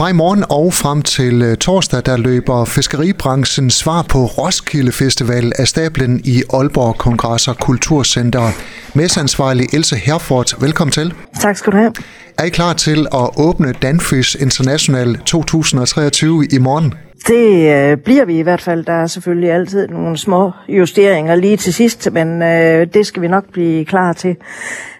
Fra i morgen og frem til øh, torsdag, der løber fiskeribranchen svar på Roskilde Festival af stablen i Aalborg Kongress og Kulturcenter. Mesansvarlig Else Herford, velkommen til. Tak skal du have. Er I klar til at åbne Danfish International 2023 i morgen? Det øh, bliver vi i hvert fald. Der er selvfølgelig altid nogle små justeringer lige til sidst, men øh, det skal vi nok blive klar til.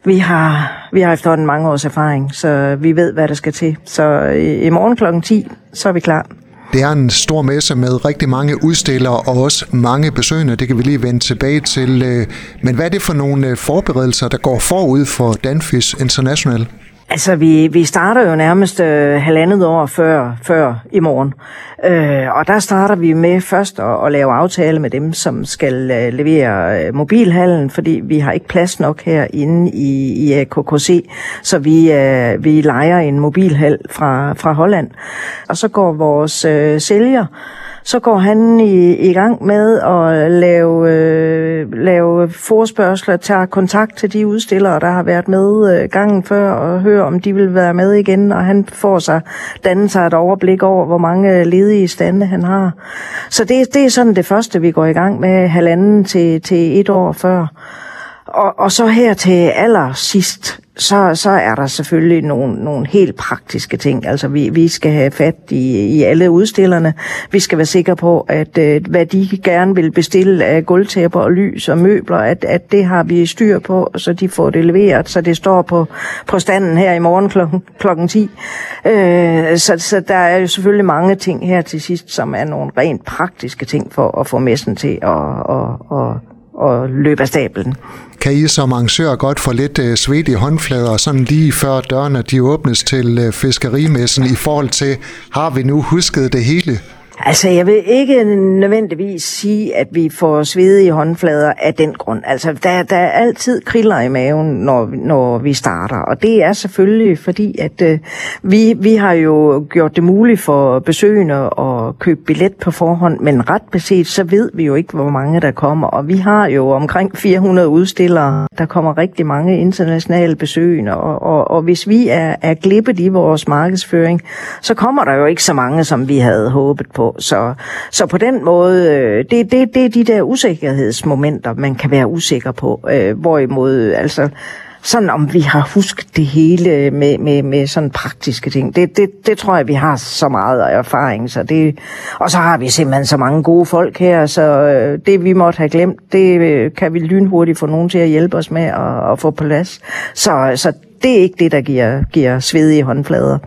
Vi har, vi har efterhånden mange års erfaring, så vi ved, hvad der skal til. Så i, i morgen kl. 10, så er vi klar. Det er en stor messe med rigtig mange udstillere og også mange besøgende. Det kan vi lige vende tilbage til. Øh. Men hvad er det for nogle øh, forberedelser, der går forud for Danfis International? Altså, vi, vi starter jo nærmest øh, halvandet år før, før i morgen. Øh, og der starter vi med først at, at lave aftale med dem, som skal øh, levere øh, mobilhallen, fordi vi har ikke plads nok herinde i, i KKC, så vi, øh, vi leger en mobilhal fra, fra Holland. Og så går vores øh, sælger så går han i, i gang med at lave, øh, lave forspørgseler, tage kontakt til de udstillere, der har været med øh, gangen før, og høre, om de vil være med igen, og han får sig danne sig et overblik over, hvor mange øh, ledige stande han har. Så det, det er sådan det første, vi går i gang med, halvanden til, til et år før. Og, og så her til allersidst, så, så er der selvfølgelig nogle, nogle helt praktiske ting. Altså vi, vi skal have fat i, i alle udstillerne. Vi skal være sikre på, at øh, hvad de gerne vil bestille af gulvtæpper og lys og møbler, at, at det har vi styr på, så de får det leveret, så det står på, på standen her i morgen klokken, klokken 10. Øh, så, så der er jo selvfølgelig mange ting her til sidst, som er nogle rent praktiske ting for at få messen til at, at, at, at løbe af stablen. Kan I som arrangør godt få lidt øh, svedt i håndflader, sådan lige før dørene de åbnes til øh, fiskerimessen i forhold til, har vi nu husket det hele? Altså, jeg vil ikke nødvendigvis sige, at vi får svedige håndflader af den grund. Altså, der, der er altid kriller i maven, når, når vi starter. Og det er selvfølgelig fordi, at øh, vi, vi har jo gjort det muligt for besøgende at købe billet på forhånd, men ret beset, så ved vi jo ikke, hvor mange der kommer. Og vi har jo omkring 400 udstillere. Der kommer rigtig mange internationale besøgende, og, og, og hvis vi er, er glippet i vores markedsføring, så kommer der jo ikke så mange, som vi havde håbet på. Så, så på den måde, øh, det, det, det er de der usikkerhedsmomenter, man kan være usikker på. Øh, hvorimod, altså, sådan om vi har husket det hele med, med, med sådan praktiske ting. Det, det, det tror jeg, vi har så meget erfaring. Så det, og så har vi simpelthen så mange gode folk her, så øh, det vi måtte have glemt, det øh, kan vi lynhurtigt få nogen til at hjælpe os med at, at få på plads. Så, så det er ikke det, der giver, giver svedige håndflader.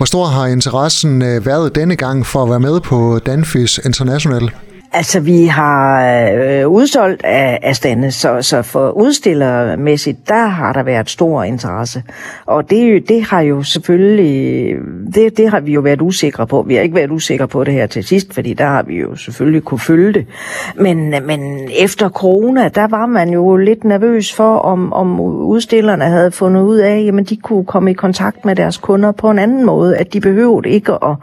Hvor stor har interessen øh, været denne gang for at være med på Danfis International? Altså, vi har øh, udsolgt af, af stande, så, så for udstillermæssigt, der har der været stor interesse. Og det, det har jo selvfølgelig, det, det har vi jo været usikre på. Vi har ikke været usikre på det her til sidst, fordi der har vi jo selvfølgelig kunne følge det. Men, men efter corona, der var man jo lidt nervøs for, om, om udstillerne havde fundet ud af, jamen de kunne komme i kontakt med deres kunder på en anden måde, at de behøvede ikke at,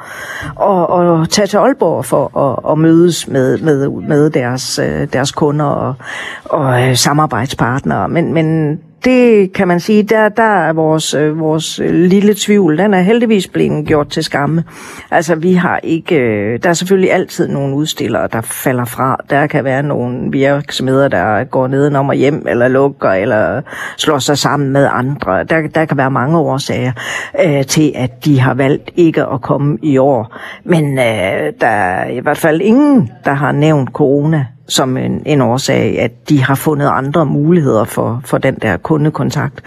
at, at, at tage til Aalborg for at, at mødes med med, med deres, øh, deres kunder og, og øh, samarbejdspartnere. Men, men det kan man sige, der, der er vores, øh, vores øh, lille tvivl, den er heldigvis blevet gjort til skamme. Altså vi har ikke, øh, der er selvfølgelig altid nogle udstillere, der falder fra. Der kan være nogle virksomheder, der går nedenom og hjem, eller lukker, eller slår sig sammen med andre. Der, der kan være mange årsager øh, til, at de har valgt ikke at komme i år. Men øh, der er i hvert fald ingen, der har nævnt corona som en, en årsag, at de har fundet andre muligheder for, for den der kundekontakt.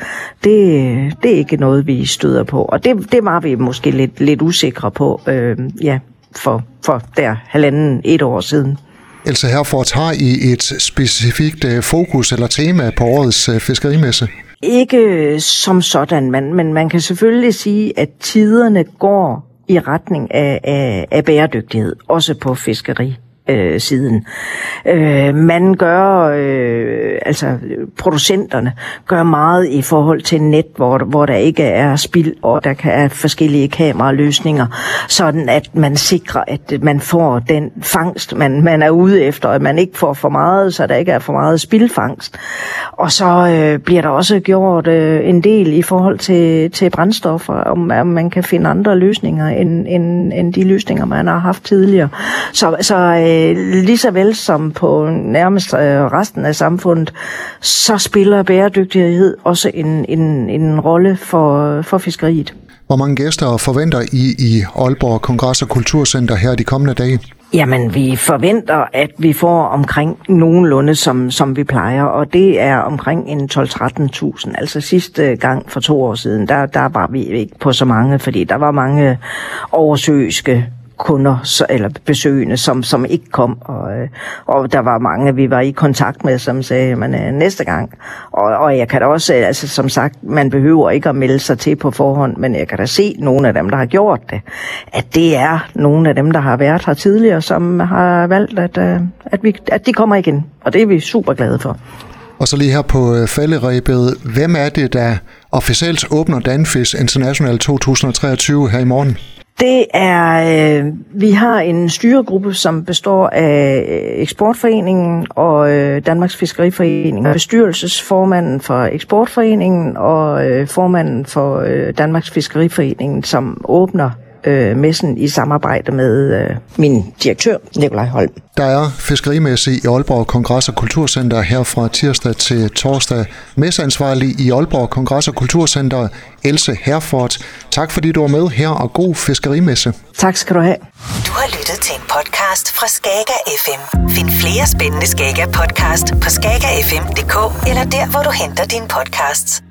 Det, det er ikke noget, vi støder på, og det, det var vi måske lidt, lidt usikre på, øh, ja, for, for der halvanden et år siden. Altså Herford, har I et specifikt øh, fokus eller tema på årets øh, fiskerimesse? Ikke som sådan, men, men man kan selvfølgelig sige, at tiderne går i retning af, af, af bæredygtighed, også på fiskeri øh, siden. Øh, man gør, øh, altså producenterne gør meget i forhold til net, hvor, hvor der ikke er spild, og der kan være forskellige kameraløsninger, sådan at man sikrer, at man får den fangst, man, man er ude efter, at man ikke får for meget, så der ikke er for meget spildfangst. Og så øh, bliver der også gjort øh, en del i forhold til, til brændstoffer, om, om man kan finde andre løsninger end, end, end de løsninger, man har haft tidligere. Så, så øh, lige så vel som på nærmest øh, resten af samfundet, så spiller bæredygtighed også en, en, en rolle for, for fiskeriet. Hvor mange gæster forventer I i Aalborg Kongress- og Kulturcenter her de kommende dage? Jamen, vi forventer, at vi får omkring nogenlunde, som, som vi plejer, og det er omkring en 12-13.000. Altså sidste gang for to år siden, der, der var vi ikke på så mange, fordi der var mange oversøiske kunder eller besøgende, som, som ikke kom. Og, øh, og der var mange, vi var i kontakt med, som sagde, man er næste gang. Og, og jeg kan da også, øh, altså som sagt, man behøver ikke at melde sig til på forhånd, men jeg kan da se nogle af dem, der har gjort det, at det er nogle af dem, der har været her tidligere, som har valgt, at, at, vi, at de kommer igen. Og det er vi super glade for. Og så lige her på falderæbet, hvem er det, der officielt åbner Danfish International 2023 her i morgen? Det er, øh, vi har en styregruppe, som består af øh, Eksportforeningen og øh, Danmarks Fiskeriforening, bestyrelsesformanden for Eksportforeningen og øh, formanden for øh, Danmarks Fiskeriforening, som åbner øh, messen i samarbejde med øh, min direktør, Nikolaj Holm. Der er fiskerimesse i Aalborg Kongress- og Kulturcenter her fra tirsdag til torsdag. Messeansvarlig i Aalborg Kongress- og Kulturcenter, Else Herford. Tak fordi du var med her, og god fiskerimesse. Tak skal du have. Du har lyttet til en podcast fra Skager FM. Find flere spændende Skager podcast på skagerfm.dk eller der, hvor du henter dine podcasts.